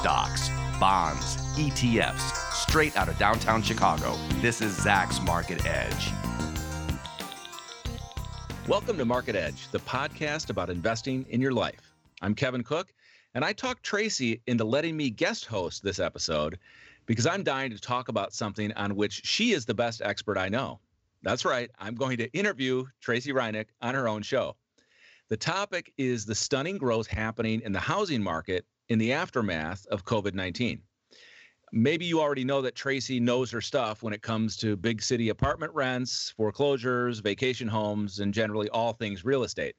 Stocks, bonds, ETFs, straight out of downtown Chicago. This is Zacks Market Edge. Welcome to Market Edge, the podcast about investing in your life. I'm Kevin Cook, and I talked Tracey into letting me guest host this episode because I'm dying to talk about something on which she is the best expert I know. That's right, I'm going to interview Tracey Ryniec on her own show. The topic is the stunning growth happening in the housing market in the aftermath of COVID 19. Maybe you already know that Tracey knows her stuff when it comes to big city apartment rents, foreclosures, vacation homes, and generally all things real estate.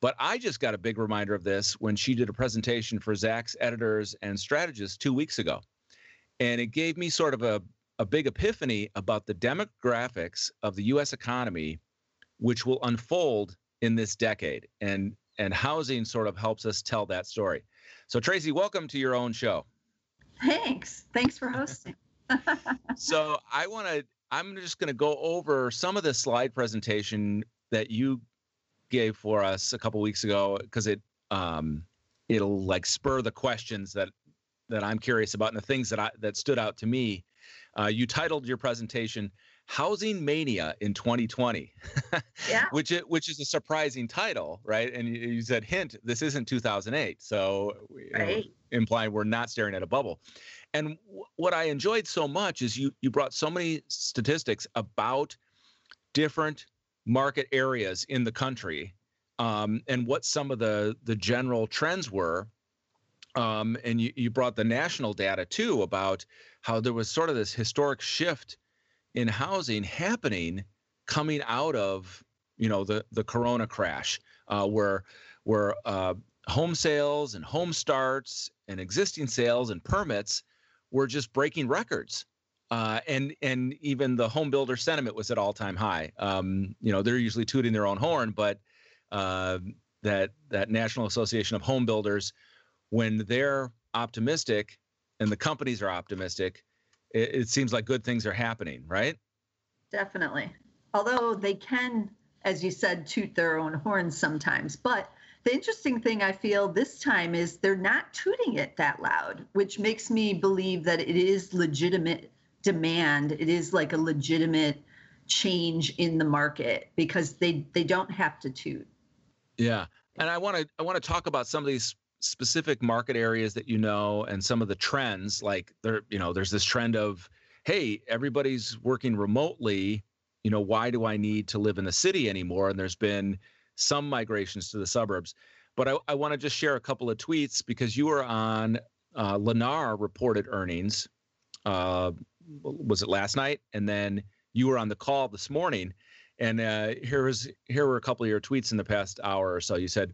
But I just got a big reminder of this when she did a presentation for Zacks editors and strategists two weeks ago. And it gave me sort of a, a big epiphany about the demographics of the US economy, which will unfold in this decade. And and housing sort of helps us tell that story. So, Tracey, welcome to your own show. Thanks. Thanks for hosting. so, I want to, I'm just going to go over some of the slide presentation that you gave for us a couple weeks ago because it, um, it'll like spur the questions that that I'm curious about and the things that I that stood out to me. Uh, you titled your presentation housing mania in 2020 yeah. which is, which is a surprising title right and you, you said hint this isn't 2008 so right. know, implying we're not staring at a bubble and w- what i enjoyed so much is you you brought so many statistics about different market areas in the country um, and what some of the the general trends were um, and you, you brought the national data too about how there was sort of this historic shift in housing happening coming out of you know the the corona crash uh, where where uh, home sales and home starts and existing sales and permits were just breaking records. Uh, and and even the home builder sentiment was at all time high. Um, you know they're usually tooting their own horn but uh, that that national association of home builders when they're optimistic and the companies are optimistic it, it seems like good things are happening, right? Definitely. Although they can, as you said, toot their own horns sometimes. But the interesting thing I feel this time is they're not tooting it that loud, which makes me believe that it is legitimate demand. It is like a legitimate change in the market because they they don't have to toot. Yeah. And I want to I want to talk about some of these specific market areas that you know and some of the trends like there you know there's this trend of hey everybody's working remotely you know why do i need to live in the city anymore? And there's been some migrations to the suburbs. But i, I want to just share a couple of tweets because you were on uh, lennar reported earnings uh, was it last night? And then you were on the call this morning. And uh, here was here were a couple of your tweets in the past hour or so. You said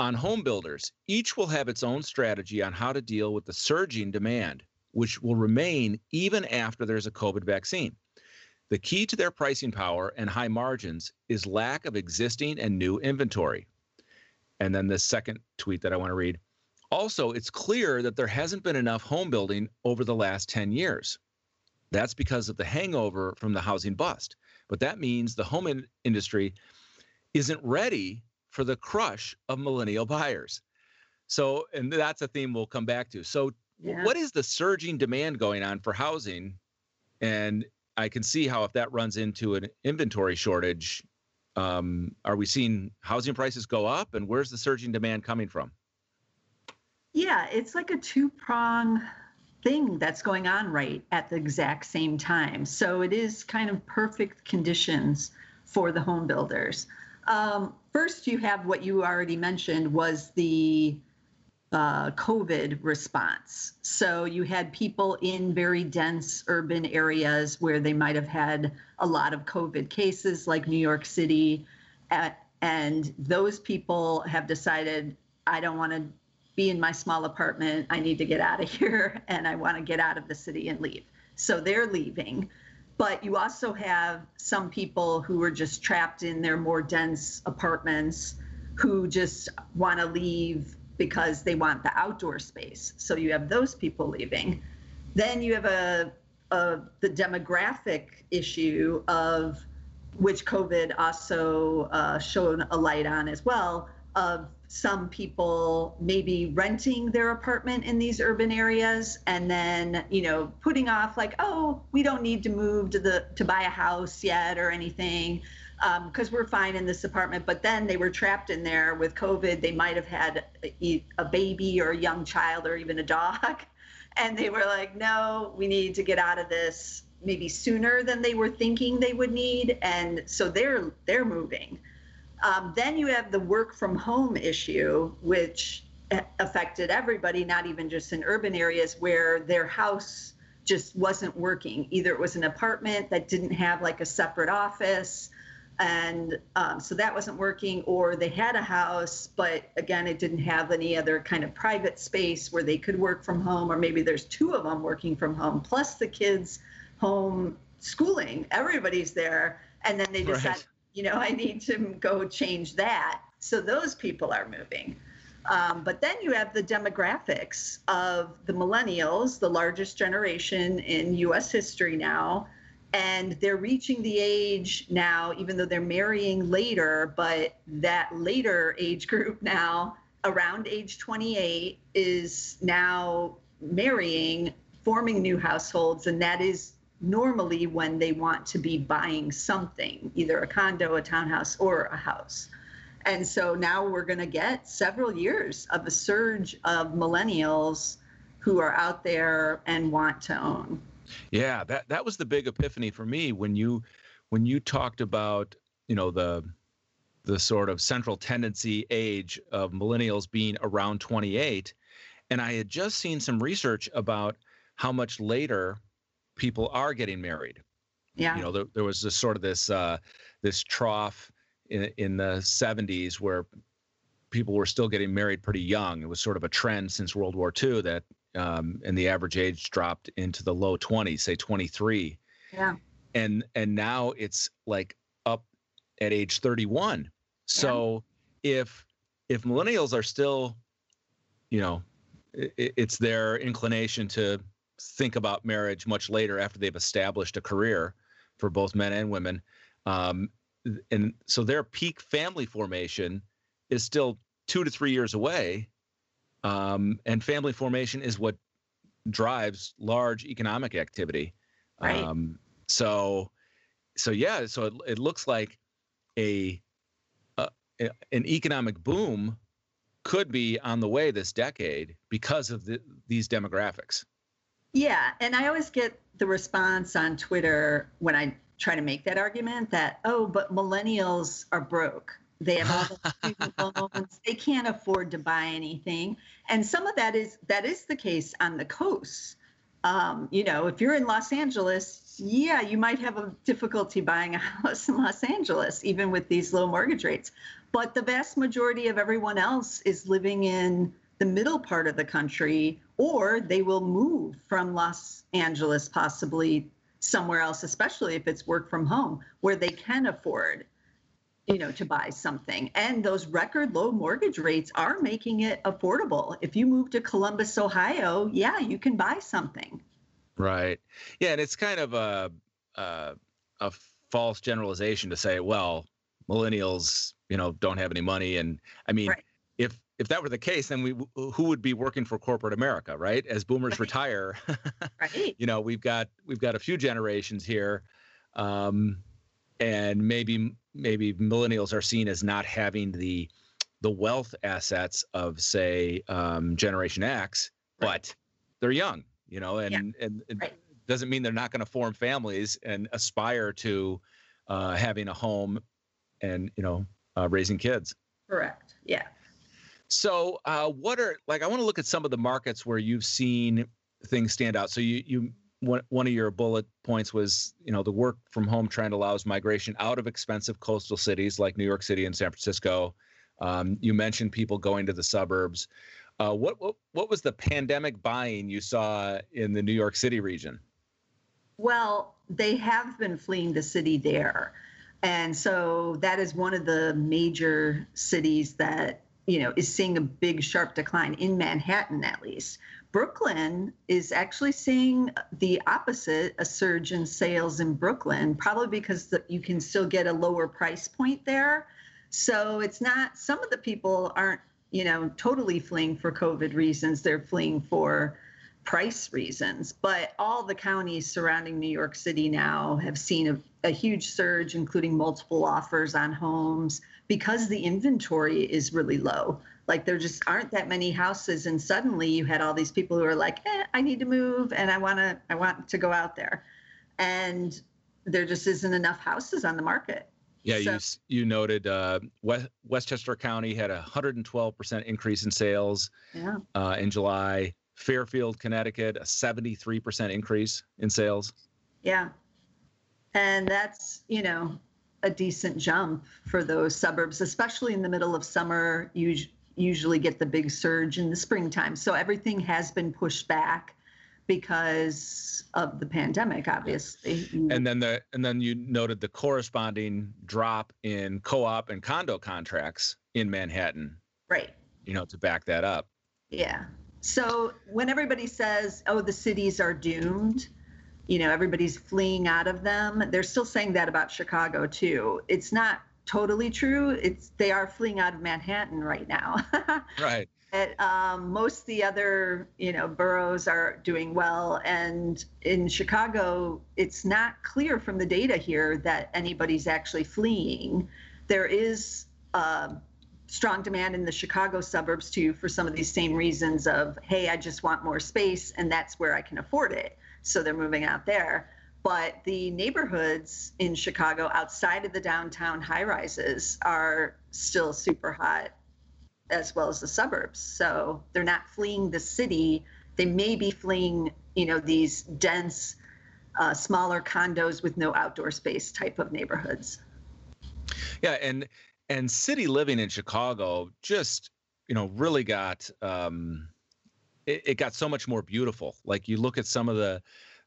on home builders, each will have its own strategy on how to deal with the surging demand, which will remain even after there's a COVID vaccine. The key to their pricing power and high margins is lack of existing and new inventory. And then the second tweet that I want to read. Also, it's clear that there hasn't been enough home building over the last 10 years. That's because of the hangover from the housing bust. But that means the home in- industry isn't ready for the crush of millennial buyers. So, and that's a theme we'll come back to. So, yeah. what is the surging demand going on for housing? And I can see how if that runs into an inventory shortage, um, are we seeing housing prices go up? And where's the surging demand coming from? Yeah, it's like a two prong thing that's going on right at the exact same time. So it is kind of perfect conditions for the home builders. Um, first, you have what you already mentioned was the uh, COVID response. So you had people in very dense urban areas where they might have had a lot of COVID cases, like New York City, at, and those people have decided, I don't want to be in my small apartment. I need to get out of here, and I want to get out of the city and leave. So they're leaving. But you also have some people who are just trapped in their more dense apartments who just want to leave because they want the outdoor space. So you have those people leaving. Then you have a, a the demographic issue of which COVID also uh, shone a light on as well of some people maybe renting their apartment in these urban areas and then you know putting off like oh we don't need to move to the to buy a house yet or anything because um, we're fine in this apartment. But then they were trapped in there with covid. They might have had a, a baby or a young child or even a dog. And they were like no we need to get out of this maybe sooner than they were thinking they would need. And so they're they're moving um, then you have the work from home issue, which affected everybody, not even just in urban areas where their house just wasn't working. Either it was an apartment that didn't have like a separate office, and um, so that wasn't working, or they had a house, but again, it didn't have any other kind of private space where they could work from home, or maybe there's two of them working from home, plus the kids home schooling. Everybody's there, and then they decide. Right you know, I need to go change that. So those people are moving. Um, but then you have the demographics of the millennials, the largest generation in US history now. And they're reaching the age now, even though they're marrying later, but that later age group now, around age 28, is now marrying, forming new households. And that is normally when they want to be buying something, either a condo, a townhouse, or a house. And so now we're going to get several years of a surge of millennials who are out there and want to own. Yeah, that that was the big epiphany for me when you when you talked about, you know, the the sort of central tendency age of millennials being around 28 and I had just seen some research about how much later people are getting married. Yeah. You know, there, there was this sort of this uh, this trough in in the 70s where people were still getting married pretty young. It was sort of a trend since World War II that um, and the average age dropped into the low 20s, say 23. Yeah. And and now it's like up at age 31. So yeah. if if millennials are still, you know, it, it's their inclination to think about marriage much later after they've established a career for both men and women. Um, and so their peak family formation is still two to three years away. Um, and family formation is what drives large economic activity. Right. Um, so, so yeah, so it, it looks like a, a an economic boom could be on the way this decade because of the, these demographics. Yeah, and I always get the response on Twitter when I try to make that argument that oh, but millennials are broke. They have all the student loans. They can't afford to buy anything, and some of that is that is the case on the coast. Um, you know, if you're in Los Angeles, yeah, you might have a difficulty buying a house in Los Angeles, even with these low mortgage rates. But the vast majority of everyone else is living in the middle part of the country, or they will move from Los Angeles possibly somewhere else, especially if it's work from home, where they can afford you know to buy something. And those record low mortgage rates are making it affordable. If you move to columbus ohio yeah you can buy something. Right. Yeah and it's kind of a a, a false generalization to say well millennials you know don't have any money. And i mean right. If that were the case, then we who would be working for corporate America, right? As boomers right. retire, right. you know, we've got we've got a few generations here, um, and maybe maybe millennials are seen as not having the the wealth assets of say um, Generation X, right. but they're young, you know, and yeah. and it right. doesn't mean they're not going to form families and aspire to uh, having a home and you know uh, raising kids. Correct. Yeah. So, uh, what are like? I want to look at some of the markets where you've seen things stand out. So, you you one one of your bullet points was you know the work from home trend allows migration out of expensive coastal cities like New York City and San Francisco. Um, you mentioned people going to the suburbs. Uh, what, what what was the pandemic buying you saw in the New York City region? Well, they have been fleeing the city there. And so that is one of the major cities that you know, is seeing a big sharp decline in Manhattan at least. Brooklyn is actually seeing the opposite, a surge in sales in Brooklyn, probably because the, you can still get a lower price point there. So it's not, some of the people aren't you know, totally fleeing for COVID reasons. They're fleeing for price reasons. But all the counties surrounding New York City now have seen a, a huge surge, including multiple offers on homes because the inventory is really low. Like there just aren't that many houses, and suddenly you had all these people who are like, eh, "I need to move, and I want to, I want to go out there," and there just isn't enough houses on the market. Yeah, so, you you noted uh, West, Westchester County had a 112% increase in sales yeah. uh, in July. Fairfield, Connecticut, a 73% increase in sales. Yeah. And that's, you know, a decent jump for those suburbs, especially in the middle of summer. You usually get the big surge in the springtime. So everything has been pushed back because of the pandemic obviously and then the and then you noted the corresponding drop in co-op and condo contracts in manhattan right you know to back that up yeah so when everybody says, oh, the cities are doomed, you know, everybody's fleeing out of them, they're still saying that about Chicago too. It's not totally true. It's they are fleeing out of Manhattan right now. right. It, um, most the other you know boroughs are doing well, and in Chicago, it's not clear from the data here that anybody's actually fleeing. There is. Uh, strong demand in the Chicago suburbs too for some of these same reasons of, hey, I just want more space and that's where I can afford it. So they're moving out there. But the neighborhoods in Chicago outside of the downtown high rises are still super hot, as well as the suburbs. So they're not fleeing the city. They may be fleeing, you know, these dense, uh, smaller condos with no outdoor space type of neighborhoods. Yeah, and and city living in Chicago just you know really got um, it, it, got so much more beautiful. Like you look at some of the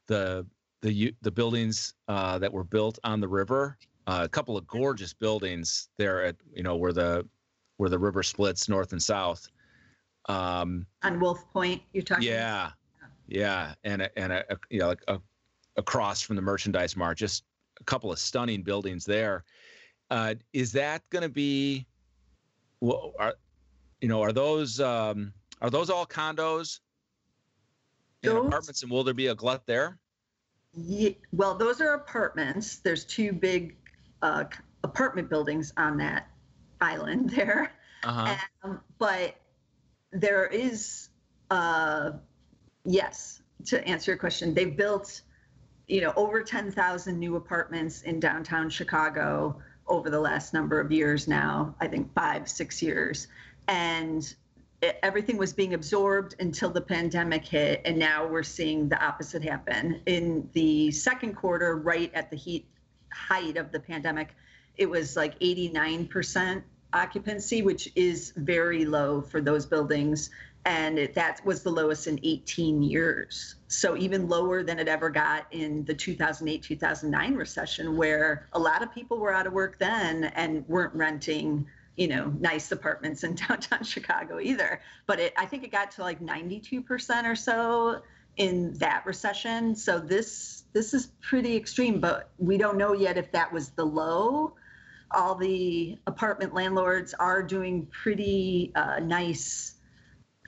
the the the buildings uh, that were built on the river. Uh, a couple of gorgeous buildings there at you know where the where the river splits north and south. Um, on Wolf Point, you're talking. Yeah, yeah, and a, and a, a you know like a, across from the merchandise mart, just a couple of stunning buildings there. Uh, is that going to be? Well, are you know are those um, are those all condos and those, apartments, and will there be a glut there? Yeah, well, those are apartments. There's two big uh, apartment buildings on that island there, uh-huh. um, but there is uh, yes to answer your question they've built you know over 10,000 new apartments in downtown Chicago over the last number of years now, I think five, six years. And it, everything was being absorbed until the pandemic hit. And now we're seeing the opposite happen. In the second quarter, right at the heat height of the pandemic, it was like 89% occupancy, which is very low for those buildings and it, that was the lowest in 18 years. So even lower than it ever got in the 2008 2009 recession, where a lot of people were out of work then and weren't renting, you know, nice apartments in downtown Chicago either. But it, I think it got to like 92% or so in that recession. So this this is pretty extreme, but we don't know yet if that was the low. All the apartment landlords are doing pretty uh, nice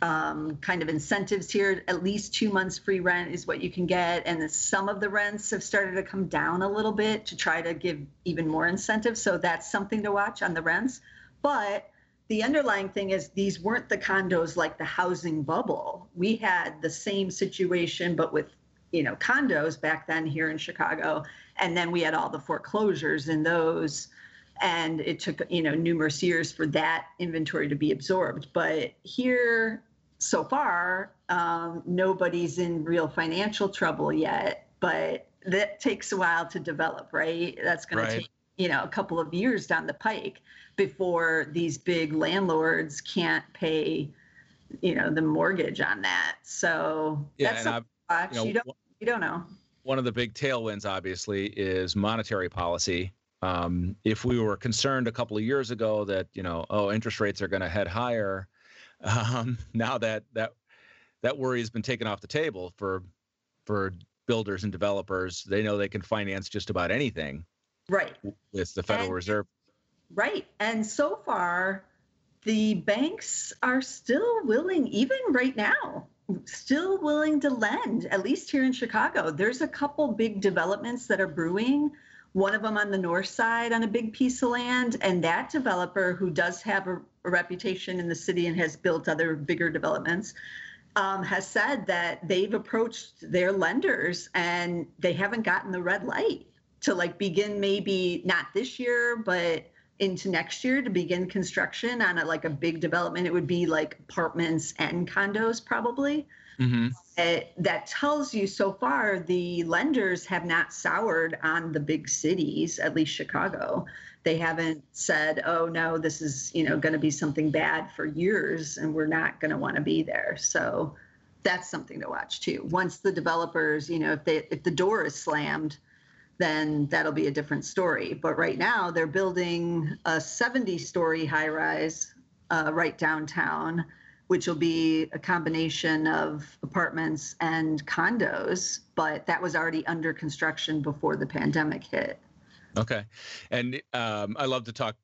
um, kind of incentives here. At least two months free rent is what you can get. And some of the rents have started to come down a little bit to try to give even more incentives. So that's something to watch on the rents. But the underlying thing is these weren't the condos like the housing bubble. We had the same situation, but with you know condos back then here in Chicago, and then we had all the foreclosures in those, and it took you know numerous years for that inventory to be absorbed. But here so far, um, nobody's in real financial trouble yet, but that takes a while to develop, right? That's going right. to take, you know, a couple of years down the pike before these big landlords can't pay, you know, the mortgage on that. So yeah, that's and watch. You, know, you don't you don't know. One of the big tailwinds, obviously, is monetary policy. Um, if we were concerned a couple of years ago that you know, oh, interest rates are going to head higher, um, now that that that worry has been taken off the table for for builders and developers, they know they can finance just about anything. Right. With the Federal and, Reserve. Right. And so far, the banks are still willing, even right now, still willing to lend, at least here in Chicago. There's a couple big developments that are brewing. One of them on the north side on a big piece of land. And that developer, who does have a, a reputation in the city and has built other bigger developments, um, has said that they've approached their lenders and they haven't gotten the red light to like begin maybe not this year, but into next year to begin construction on a, like a big development. It would be like apartments and condos probably. Mm-hmm. That tells you so far the lenders have not soured on the big cities, at least Chicago. They haven't said, "Oh no, this is you know going to be something bad for years, and we're not going to want to be there." So that's something to watch too. Once the developers, you know, if they if the door is slammed, then that'll be a different story. But right now, they're building a 70 story high rise uh, right downtown, which will be a combination of apartments and condos. But that was already under construction before the pandemic hit. Okay. And um, I love to talk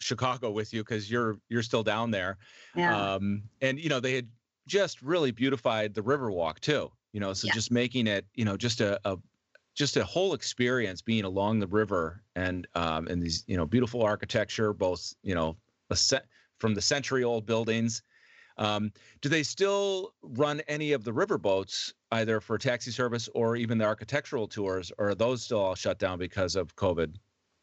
Chicago with you because you're you're still down there. Yeah. Um, and you know they had just really beautified the Riverwalk too. You know, so yeah. just making it you know just a, a just a whole experience being along the river and um, and these you know beautiful architecture, both you know se- from the century old buildings. Um, do they still run any of the river boats either for taxi service or even the architectural tours, or are those still all shut down because of COVID?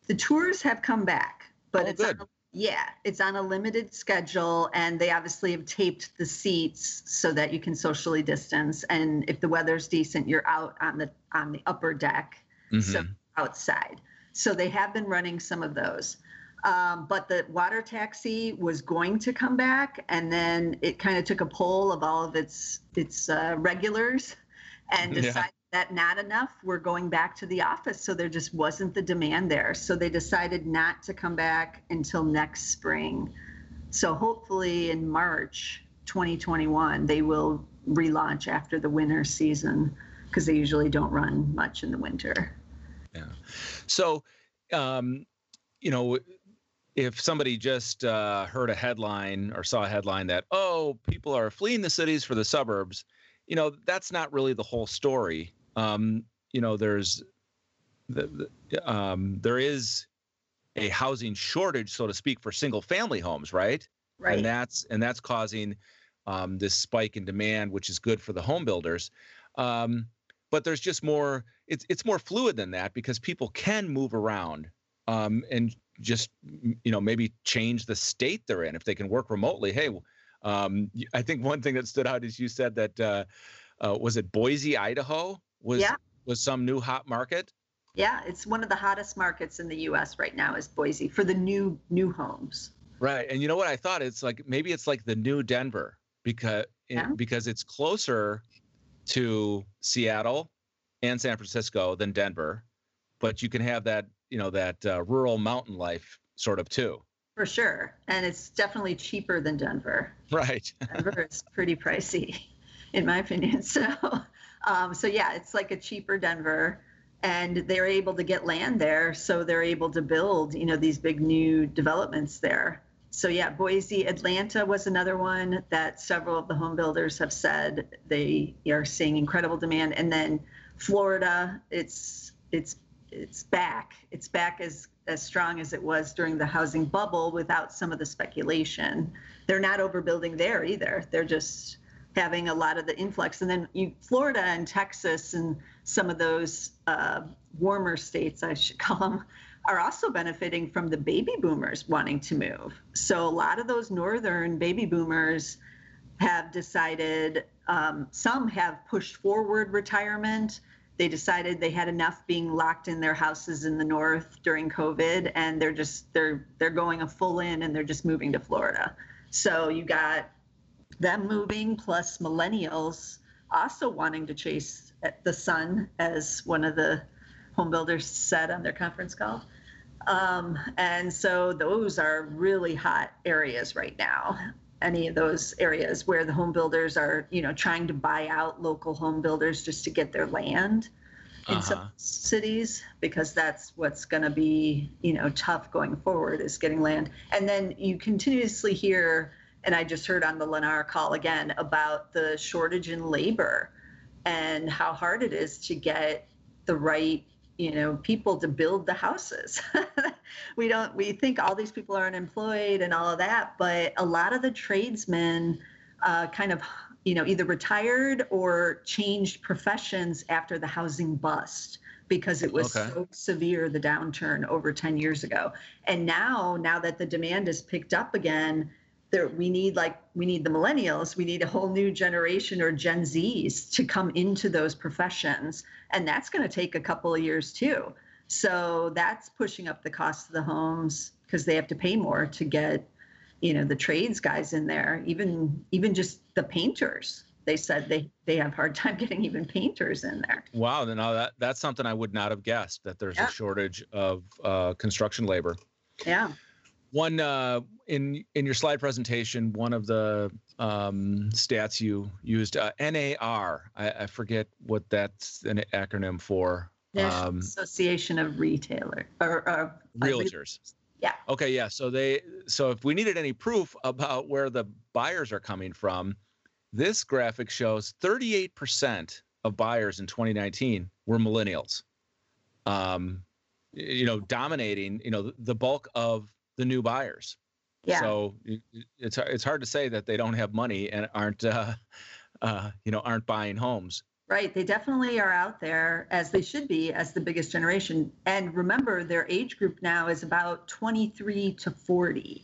The tours have come back, but oh, it's good. On, yeah, it's on a limited schedule, and they obviously have taped the seats so that you can socially distance. And if the weather's decent, you're out on the on the upper deck, mm-hmm. so outside. So they have been running some of those. Um, but the water taxi was going to come back, and then it kind of took a poll of all of its its uh, regulars, and decided that not enough we're going back to the office. So there just wasn't the demand there. So they decided not to come back until next spring. So hopefully in march 2021 they will relaunch after the winter season because they usually don't run much in the winter. Yeah. So um, you know if somebody just uh, heard a headline or saw a headline that oh people are fleeing the cities for the suburbs you know that's not really the whole story um, you know, there's the, the, um, there is a housing shortage, so to speak, for single family homes, right? Right. And that's and that's causing um, this spike in demand, which is good for the home builders. Um, but there's just more. It's it's more fluid than that because people can move around um, and just you know maybe change the state they're in if they can work remotely. Hey, um, I think one thing that stood out is you said that uh, uh, was it Boise, Idaho, was yeah. was some new hot market. Yeah, it's one of the hottest markets in the U.S. right now is Boise for the new new homes. Right, and you know what I thought? It's like maybe it's like the new Denver because yeah. it, because it's closer to Seattle and San Francisco than Denver, but you can have that you know that uh, rural mountain life sort of too. For sure, and it's definitely cheaper than Denver. Right. Denver is pretty pricey, in my opinion. So um, so yeah, it's like a cheaper Denver, and they're able to get land there, so they're able to build, you know, these big new developments there. So yeah, Boise, Atlanta was another one that several of the home builders have said they are seeing incredible demand, and then Florida, it's it's it's back. It's back as as strong as it was during the housing bubble without some of the speculation. They're not overbuilding there either. They're just having a lot of the influx. And then you, Florida and Texas and some of those uh, warmer states, I should call them, are also benefiting from the baby boomers wanting to move. So a lot of those northern baby boomers have decided, um, some have pushed forward retirement. They decided they had enough being locked in their houses in the north during COVID, and they're just they're they're going a full in, and they're just moving to Florida. So you got them moving plus millennials also wanting to chase the sun, as one of the home builders said on their conference call. Um, and so those are really hot areas right now. Any of those areas where the home builders are, you know, trying to buy out local home builders just to get their land. in some Uh-huh. cities because that's what's going to be you know tough going forward is getting land and then you continuously hear and i just heard on the lennar call again about the shortage in labor and how hard it is to get the right you know people to build the houses we don't we think all these people are unemployed and all of that but a lot of the tradesmen uh, kind of you know either retired or changed professions after the housing bust because it was Okay. so severe the downturn over 10 years ago and now now that the demand has picked up again there we need like we need the millennials we need a whole new generation or gen z's to come into those professions. And that's going to take a couple of years too. So that's pushing up the cost of the homes because they have to pay more to get you know the trades guys in there. Even even just the painters they said they they have hard time getting even painters in there. Wow, then now that that's something I would not have guessed that there's Yeah. a shortage of uh, construction labor. yeah One uh, in in your slide presentation, one of the um, stats you used uh, NAR. I, I forget what that's an acronym for. national Um, association of retailer or, or uh, re- realtors. Yeah. Okay, yeah. So they so if we needed any proof about where the buyers are coming from, this graphic shows 38% of buyers in 2019 were millennials. Um you know, dominating, you know, the bulk of the new buyers. yeah So it's it's hard to say that they don't have money and aren't uh uh you know, aren't buying homes. Right. They definitely are out there as they should be as the biggest generation. And remember, their age group now is about 23 to 40.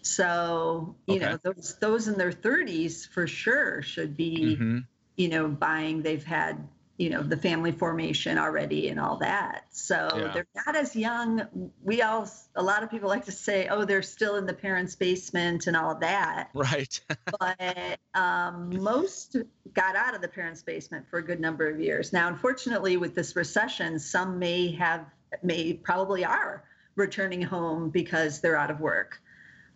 So, you know, those those in their 30s for sure should be, Mhm. you know, buying. They've had, you know, the family formation already and all that. So Yeah. they're not as young. We all, a lot of people like to say, oh, they're still in the parents' basement and all of that Right. but um, most got out of the parents' basement for a good number of years. Now, unfortunately, with this recession, some may have, may probably are returning home because they're out of work.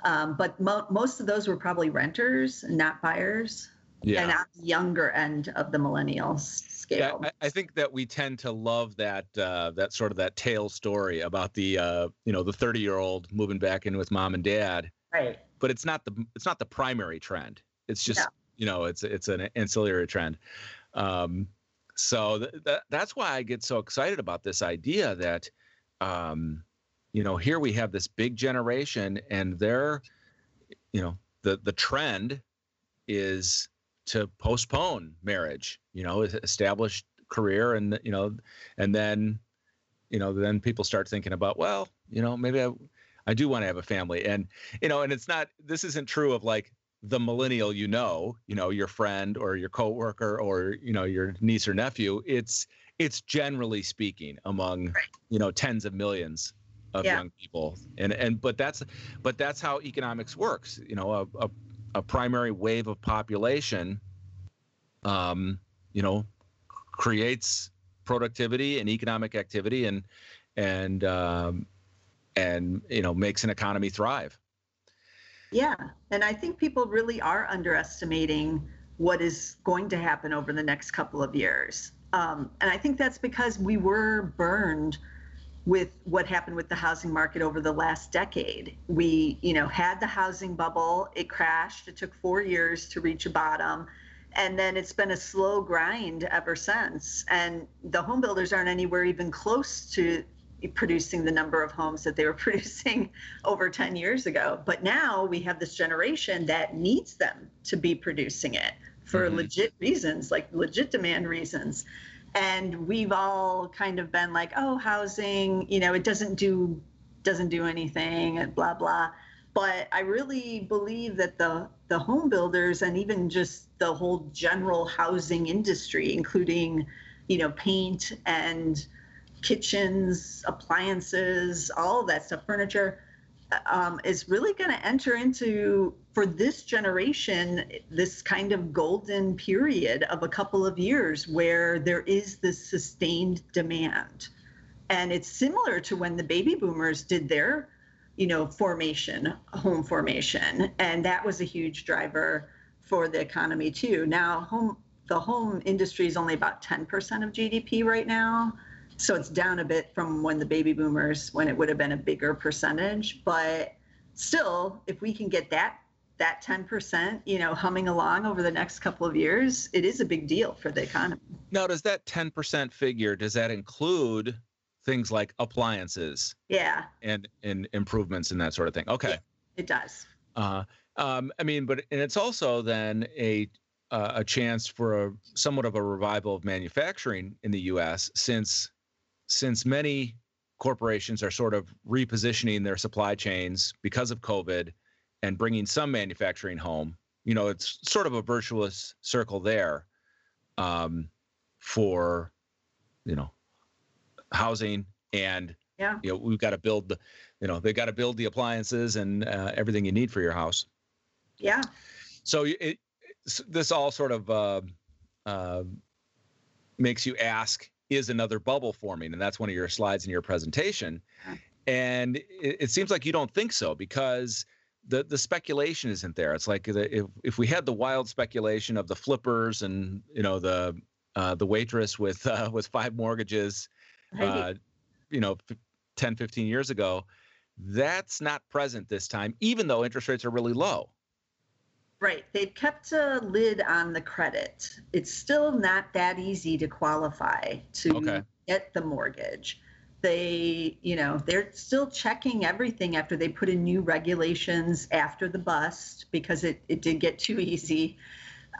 Um, but mo- most of those were probably renters, not buyers, yeah. and on the younger end of the millennials Yeah. I, I think that we tend to love that uh, that sort of that tale story about the uh, you know the 30 year old moving back in with mom and dad, right. but it's not the it's not the primary trend. It's just No. you know it's it's an ancillary trend. Um, so th- that that's why I get so excited about this idea that um, you know here we have this big generation and they're you know the the trend is to postpone marriage you know establish career and you know and then you know then people start thinking about well you know maybe i i do want to have a family and you know and it's not this isn't true of like the millennial you know you know your friend or your coworker or you know your niece or nephew it's it's generally speaking among you know tens of millions of Yeah. young people and and but that's but that's how economics works you know a, a, a primary wave of population um you know creates productivity and economic activity and and um and you know makes an economy thrive Yeah. And I think people really are underestimating what is going to happen over the next couple of years. Um, and I think that's because we were burned with what happened with the housing market over the last decade. We, you know, had the housing bubble, it crashed, it took four years to reach a bottom. And then it's been a slow grind ever since. And the home builders aren't anywhere even close to producing the number of homes that they were producing over 10 years ago. But now we have this generation that needs them to be producing it for Mhm. legit reasons, like legit demand reasons. And we've all kind of been like, oh, housing, you know, it doesn't do doesn't do anything and blah blah. But I really believe that the the home builders and even just the whole general housing industry, including, you know, paint and kitchens, appliances, all that stuff, furniture, um, is really going to enter into, for this generation, this kind of golden period of a couple of years where there is this sustained demand. And it's similar to when the baby boomers did their, you know, formation, home formation. And that was a huge driver for the economy too. Now, home the home industry is only about 10% of GDP right now. So it's down a bit from when the baby boomers, when it would have been a bigger percentage. But still, if we can get that that 10%, you know, humming along over the next couple of years, it is a big deal for the economy. Now, does that 10% figure, does that include things like appliances? Yeah. And and improvements and that sort of thing. Okay. Yeah, it does. Uh um, I mean, but and it's also then a uh, a chance for a somewhat of a revival of manufacturing in the U.S. since since many corporations are sort of repositioning their supply chains because of COVID and bringing some manufacturing home. You know, it's sort of a virtuous circle there um, for, you know, housing and yeah, you know, we've got to build the, you know, they've got to build the appliances and uh, everything you need for your house. Yeah. So it, this all sort of uh, uh, makes you ask is another bubble forming and that's one of your slides in your presentation. And it, it, seems like you don't think so because the the speculation isn't there. It's like the, if, if we had the wild speculation of the flippers and you know the uh, the waitress with uh, with five mortgages uh, you know 10 15 years ago that's not present this time even though interest rates are really low Right. They've kept a lid on the credit. It's still not that easy to qualify to okay. get the mortgage. They, you know, they're still checking everything after they put in new regulations after the bust because it, it did get too easy.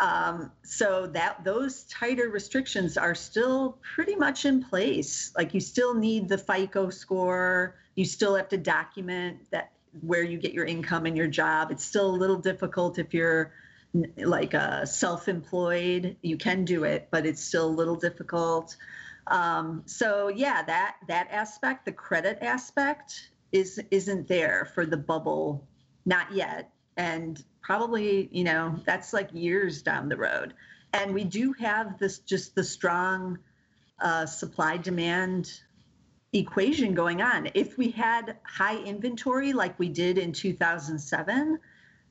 Um, so that those tighter restrictions are still pretty much in place. Like you still need the FICO score. You still have to document that where you get your income and your job. It's still a little difficult if you're like uh, self-employed. You can do it, but it's still a little difficult. Um, so yeah, that that aspect, the credit aspect, is isn't there for the bubble, not yet, and probably you know that's like years down the road. And we do have this just the strong uh, supply demand equation going on. If we had high inventory like we did in 2007,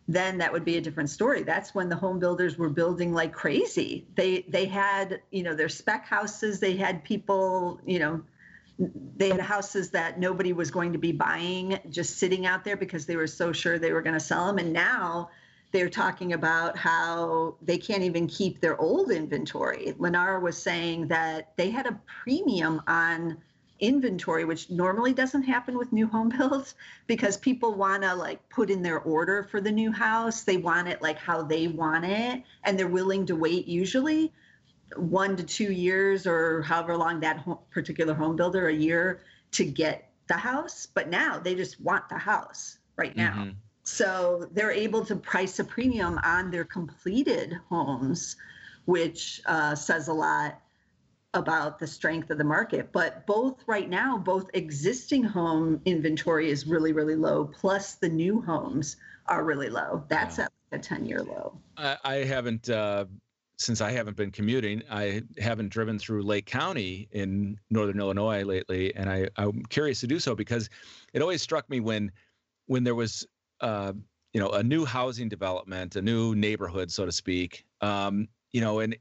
then that would be a different story. That's when the home builders were building like crazy. They they had, you know, their spec houses, they had people, you know, they had houses that nobody was going to be buying just sitting out there because they were so sure they were going to sell them and now they're talking about how they can't even keep their old inventory. Lennar was saying that they had a premium on inventory, which normally doesn't happen with new home builds because people want to like put in their order for the new house. They want it like how they want it, and they're willing to wait usually one to two years or however long that particular home builder a year to get the house. But now they just want the house right now. Mm-hmm. So they're able to price a premium on their completed homes, which uh, says a lot about the strength of the market. But both right now, both existing home inventory is really, really low, plus the new homes are really low. That's yeah. at a 10 year low. I, I haven't, uh, since I haven't been commuting, I haven't driven through Lake County in Northern Illinois lately. And I, I'm curious to do so because it always struck me when, when there was, uh, you know, a new housing development, a new neighborhood, so to speak, um, you know, and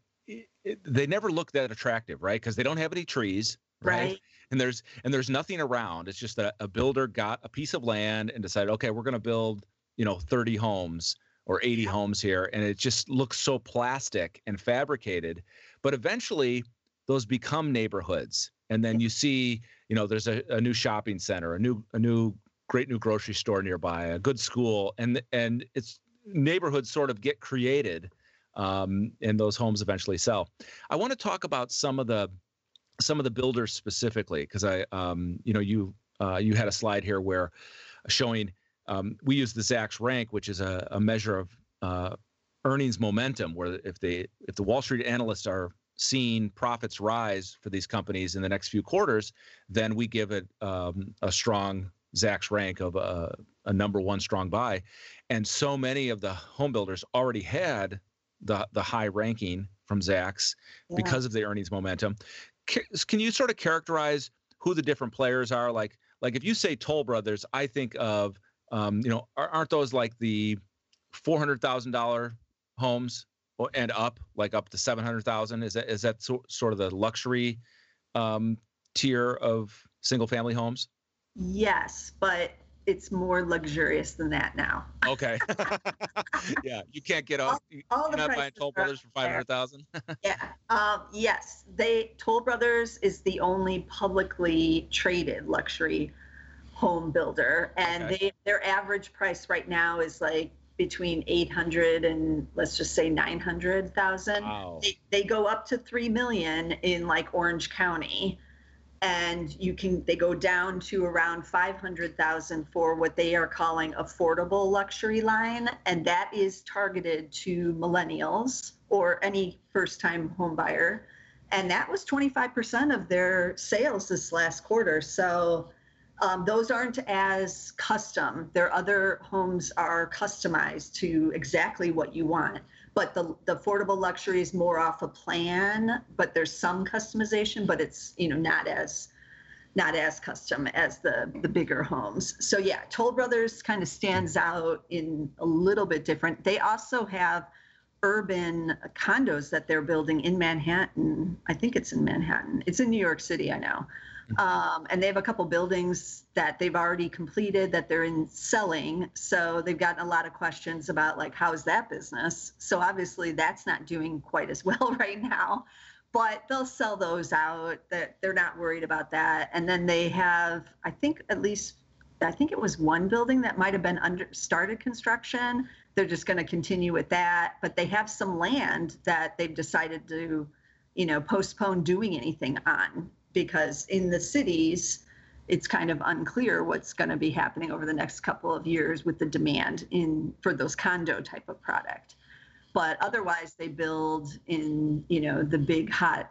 they never look that attractive, right? Because they don't have any trees, right? right? And there's and there's nothing around. It's just that a builder got a piece of land and decided, okay, we're going to build, you know, 30 homes or 80 yeah. homes here, and it just looks so plastic and fabricated. But eventually, those become neighborhoods, and then you see, you know, there's a, a new shopping center, a new a new great new grocery store nearby, a good school, and and it's neighborhoods sort of get created um, and those homes eventually sell. I want to talk about some of the some of the builders specifically because I, um, you know, you uh, you had a slide here where showing um, we use the Zacks rank, which is a, a measure of uh, earnings momentum, where if they if the Wall Street analysts are seeing profits rise for these companies in the next few quarters, then we give it um, a strong Zacks rank of a, a number one strong buy. And so many of the home builders already had the the high ranking from Zacks yeah. because of the earnings momentum. Can you sort of characterize who the different players are? Like like if you say Toll Brothers, I think of um, you know aren't those like the four hundred thousand dollar homes? or, and up, like up to seven hundred thousand. Is that is that so, sort of the luxury um, tier of single family homes? Yes, but it's more luxurious than that now. Okay. yeah, you can't get off. all the You're not buying Toll Brothers for five hundred thousand. Yeah. Um, yes, they Toll Brothers is the only publicly traded luxury home builder, and Okay. they their average price right now is like between 800 and let's just say 900,000. wow. They, they go up to 3 million in like Orange County and you can they go down to around 500,000 for what they are calling affordable luxury line and that is targeted to millennials or any first time home buyer and that was 25% of their sales this last quarter. So um, those aren't as custom. Their other homes are customized to exactly what you want but the, the affordable luxury is more off a plan but there's some customization but it's you know not as not as custom as the the bigger homes. So yeah toll brothers kind of stands out in a little bit different. They also have urban condos that they're building in manhattan. I think it's in manhattan. It's in new york city i know um, and they have a couple buildings that they've already completed that they're in selling. So they've gotten a lot of questions about like how's that business? So obviously that's not doing quite as well right now but they'll sell those out. That they're not worried about that. And then they have i think at least i think it was one building that might have been under started construction. They're just going to continue with that but they have some land that they've decided to you know postpone doing anything on because in the cities it's kind of unclear what's going to be happening over the next couple of years with the demand in for those condo type of product but otherwise they build in you know the big hot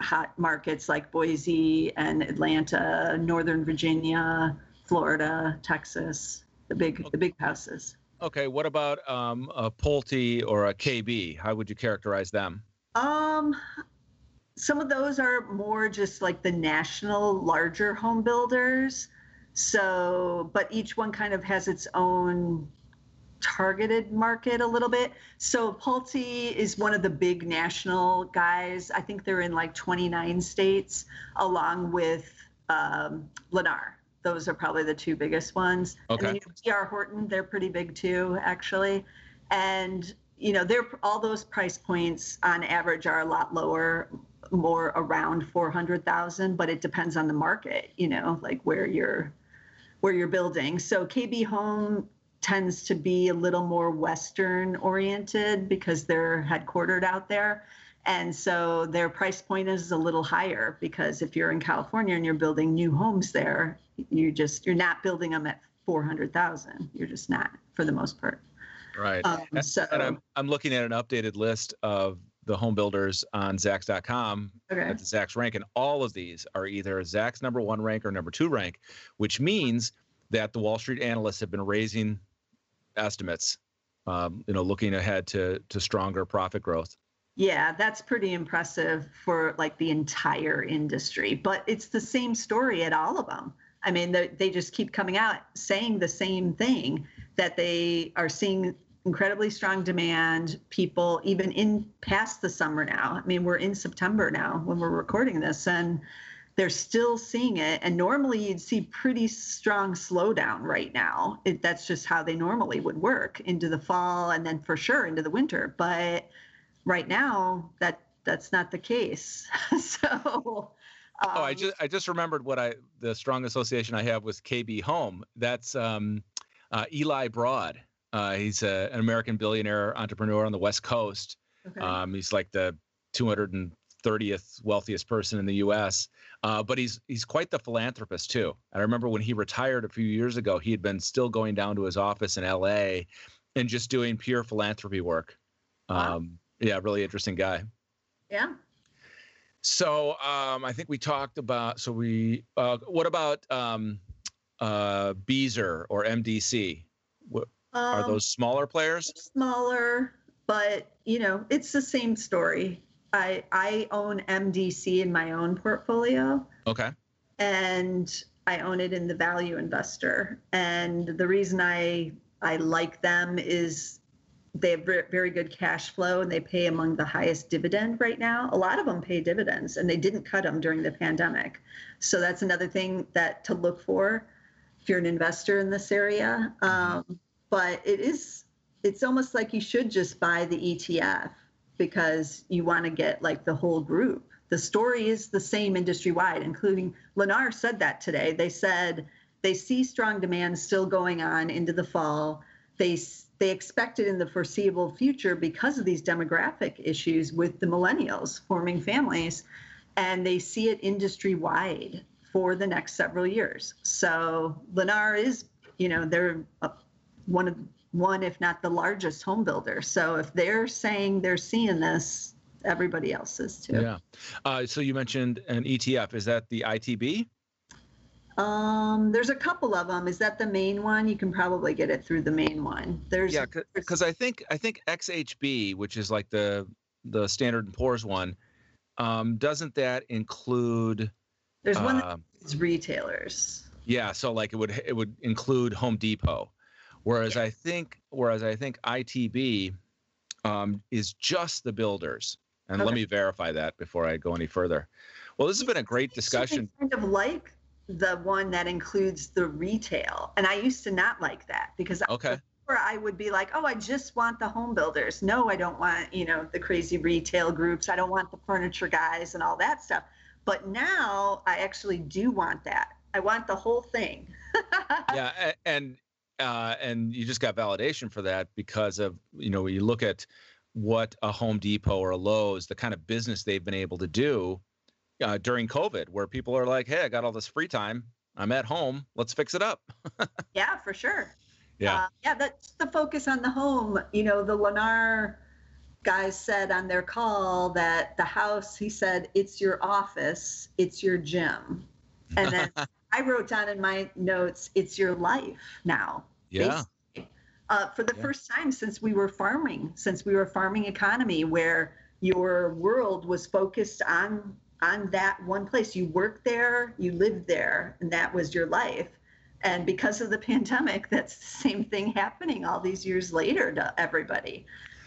hot markets like boise and atlanta northern virginia florida texas the big the big houses Okay. What about um, a Pulte or a KB? How would you characterize them? Um, some of those are more just like the national larger home builders. So, but each one kind of has its own targeted market a little bit. So Pulte is one of the big national guys. I think they're in like 29 states, along with um, Lennar. Those are probably the two biggest ones. Okay. And then you have DR Horton, they're pretty big too, actually. And you know, they're all those price points on average are a lot lower, more around 400,000, but it depends on the market, you know, like where you're where you're building. So KB Home tends to be a little more western oriented because they're headquartered out there. And so their price point is a little higher because if you're in California and you're building new homes there, you just you're not building them at 400,000. You're just not for the most part. Right. Um, so And I'm, I'm looking at an updated list of the home builders on Zacks.com okay. at the Zax rank, and all of these are either Zacks's number one rank or number two rank, which means that the Wall Street analysts have been raising estimates, um, you know, looking ahead to to stronger profit growth. Yeah, that's pretty impressive for like the entire industry. But it's the same story at all of them. I mean, they, they just keep coming out saying the same thing that they are seeing incredibly strong demand. People, even in past the summer now, I mean, we're in September now when we're recording this, and they're still seeing it. And normally you'd see pretty strong slowdown right now. It, that's just how they normally would work into the fall and then for sure into the winter. But right now that that's not the case so um, Oh, I just I just remembered what I the strong association I have with KB Home. That's um, uh, Eli Broad. Uh, he's a, an American billionaire entrepreneur on the West Coast. okay. Um, he's like the 230th wealthiest person in the U.S. Uh, but he's he's quite the philanthropist too. I remember when he retired a few years ago, he had been still going down to his office in L.A. and just doing pure philanthropy work. Wow. Um, yeah, really interesting guy. yeah So um, I think we talked about. So we. Uh, what about um, uh, Beazer or MDC? What, are Um, those smaller players? smaller but you know it's the same story i i own mdc in my own portfolio Okay. and I own it in the value investor. And the reason I I like them is they have very good cash flow and they pay among the highest dividend right now. A lot of them pay dividends and they didn't cut them during the pandemic. So that's another thing that to look for if you're an investor in this area. Um, but it is, it's almost like you should just buy the ETF because you want to get like the whole group. The story is the same industry wide, including Lennar said that today. They said they see strong demand still going on into the fall. They they expect it in the foreseeable future because of these demographic issues with the millennials forming families, and they see it industry wide for the next several years. So Lennar is, you know, they're one of one, if not the largest home builder. So if they're saying they're seeing this, everybody else is too. Yeah. Uh, so you mentioned an ETF. Is that the ITB? Um, there's a couple of them. Is that the main one? You can probably get it through the main one. There's yeah, because I think I think XHB, which is like the the Standard and Poor's one, um, doesn't that include? There's one uh, that's retailers. Yeah, so like it would it would include Home Depot, whereas. I think whereas I think ITB um, is just the builders. And okay. let me verify that before I go any further. Well, this has been a great discussion. Kind of like the one that includes the retail. And I used to not like that because okay. Before I would be like, oh, I just want the home builders. No, I don't want, you know, the crazy retail groups. I don't want the furniture guys and all that stuff. But now I actually do want that. I want the whole thing. yeah, and uh, and you just got validation for that because of you know when you look at what a Home Depot or a Lowe's, the kind of business they've been able to do uh, during COVID, where people are like, "Hey, I got all this free time. I'm at home. Let's fix it up." yeah, for sure. Yeah, uh, yeah. That's the focus on the home. You know, the Lennar guys said on their call that the house. He said, "It's your office. It's your gym," and then I wrote down in my notes, "It's your life now." Yeah. Uh, for the yeah. first time since we were farming, since we were farming economy, where your world was focused on on that one place. You worked there, you lived there, and that was your life. And because of the pandemic, that's the same thing happening all these years later to everybody.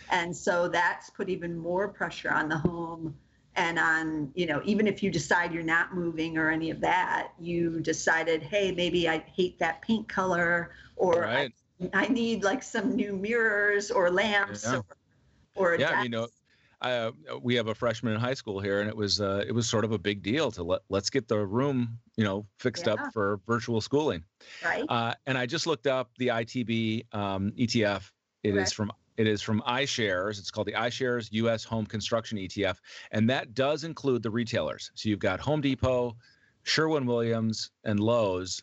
And so that's put even more pressure on the home and on, you know, even if you decide you're not moving or any of that, you decided, hey, maybe I hate that paint color or right. I, I, need like some new mirrors or lamps yeah. or, or yeah, you know, uh, we have a freshman in high school here, and it was uh, it was sort of a big deal to let let's get the room you know fixed yeah. up for virtual schooling. Right. Uh, and I just looked up the ITB um, ETF. It is from it is from iShares. It's called the iShares U.S. Home Construction ETF, and that does include the retailers. So you've got Home Depot, Sherwin Williams, and Lowe's,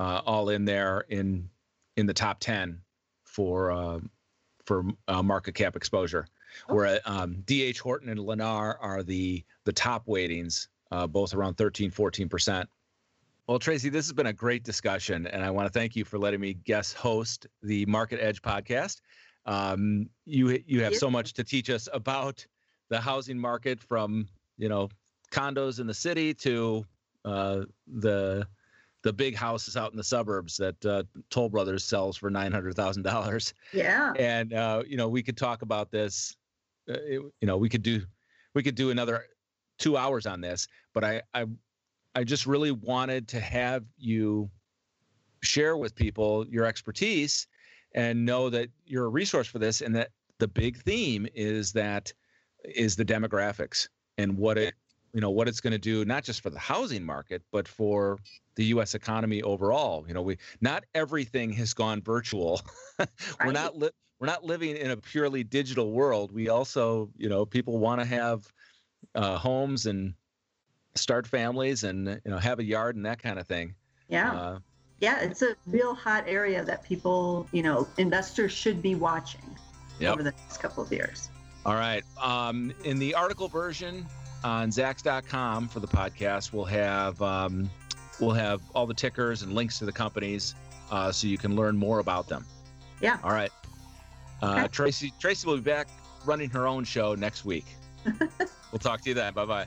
uh, all in there in in the top ten for uh, for uh, market cap exposure. Okay. Where um, DH Horton and Lennar are the the top weightings, uh, both around 13, 14 percent. Well, Tracey, this has been a great discussion, and I want to thank you for letting me guest host the Market Edge podcast. Um, you you have so much to teach us about the housing market, from you know condos in the city to uh, the the big houses out in the suburbs that uh, Toll Brothers sells for nine hundred thousand dollars. Yeah, and uh, you know we could talk about this uh, it, you know, we could do we could do another two hours on this, but I I I just really wanted to have you share with people your expertise and know that you're a resource for this and that the big theme is that is the demographics and what it you know what it's going to do not just for the housing market but for the US economy overall you know we not everything has gone virtual we're not li- we're not living in a purely digital world. We also, you know, people want to have uh, homes and start families and you know have a yard and that kind of thing. Yeah. Uh, yeah, it's a real hot area that people, you know, investors should be watching yep. over the next couple of years. All right. Um, in the article version on Zacks.com for the podcast, we'll have um, we'll have all the tickers and links to the companies, uh, so you can learn more about them. Yeah. All right. Uh, Tracey Tracey will be back running her own show next week. we'll talk to you then. Bye bye.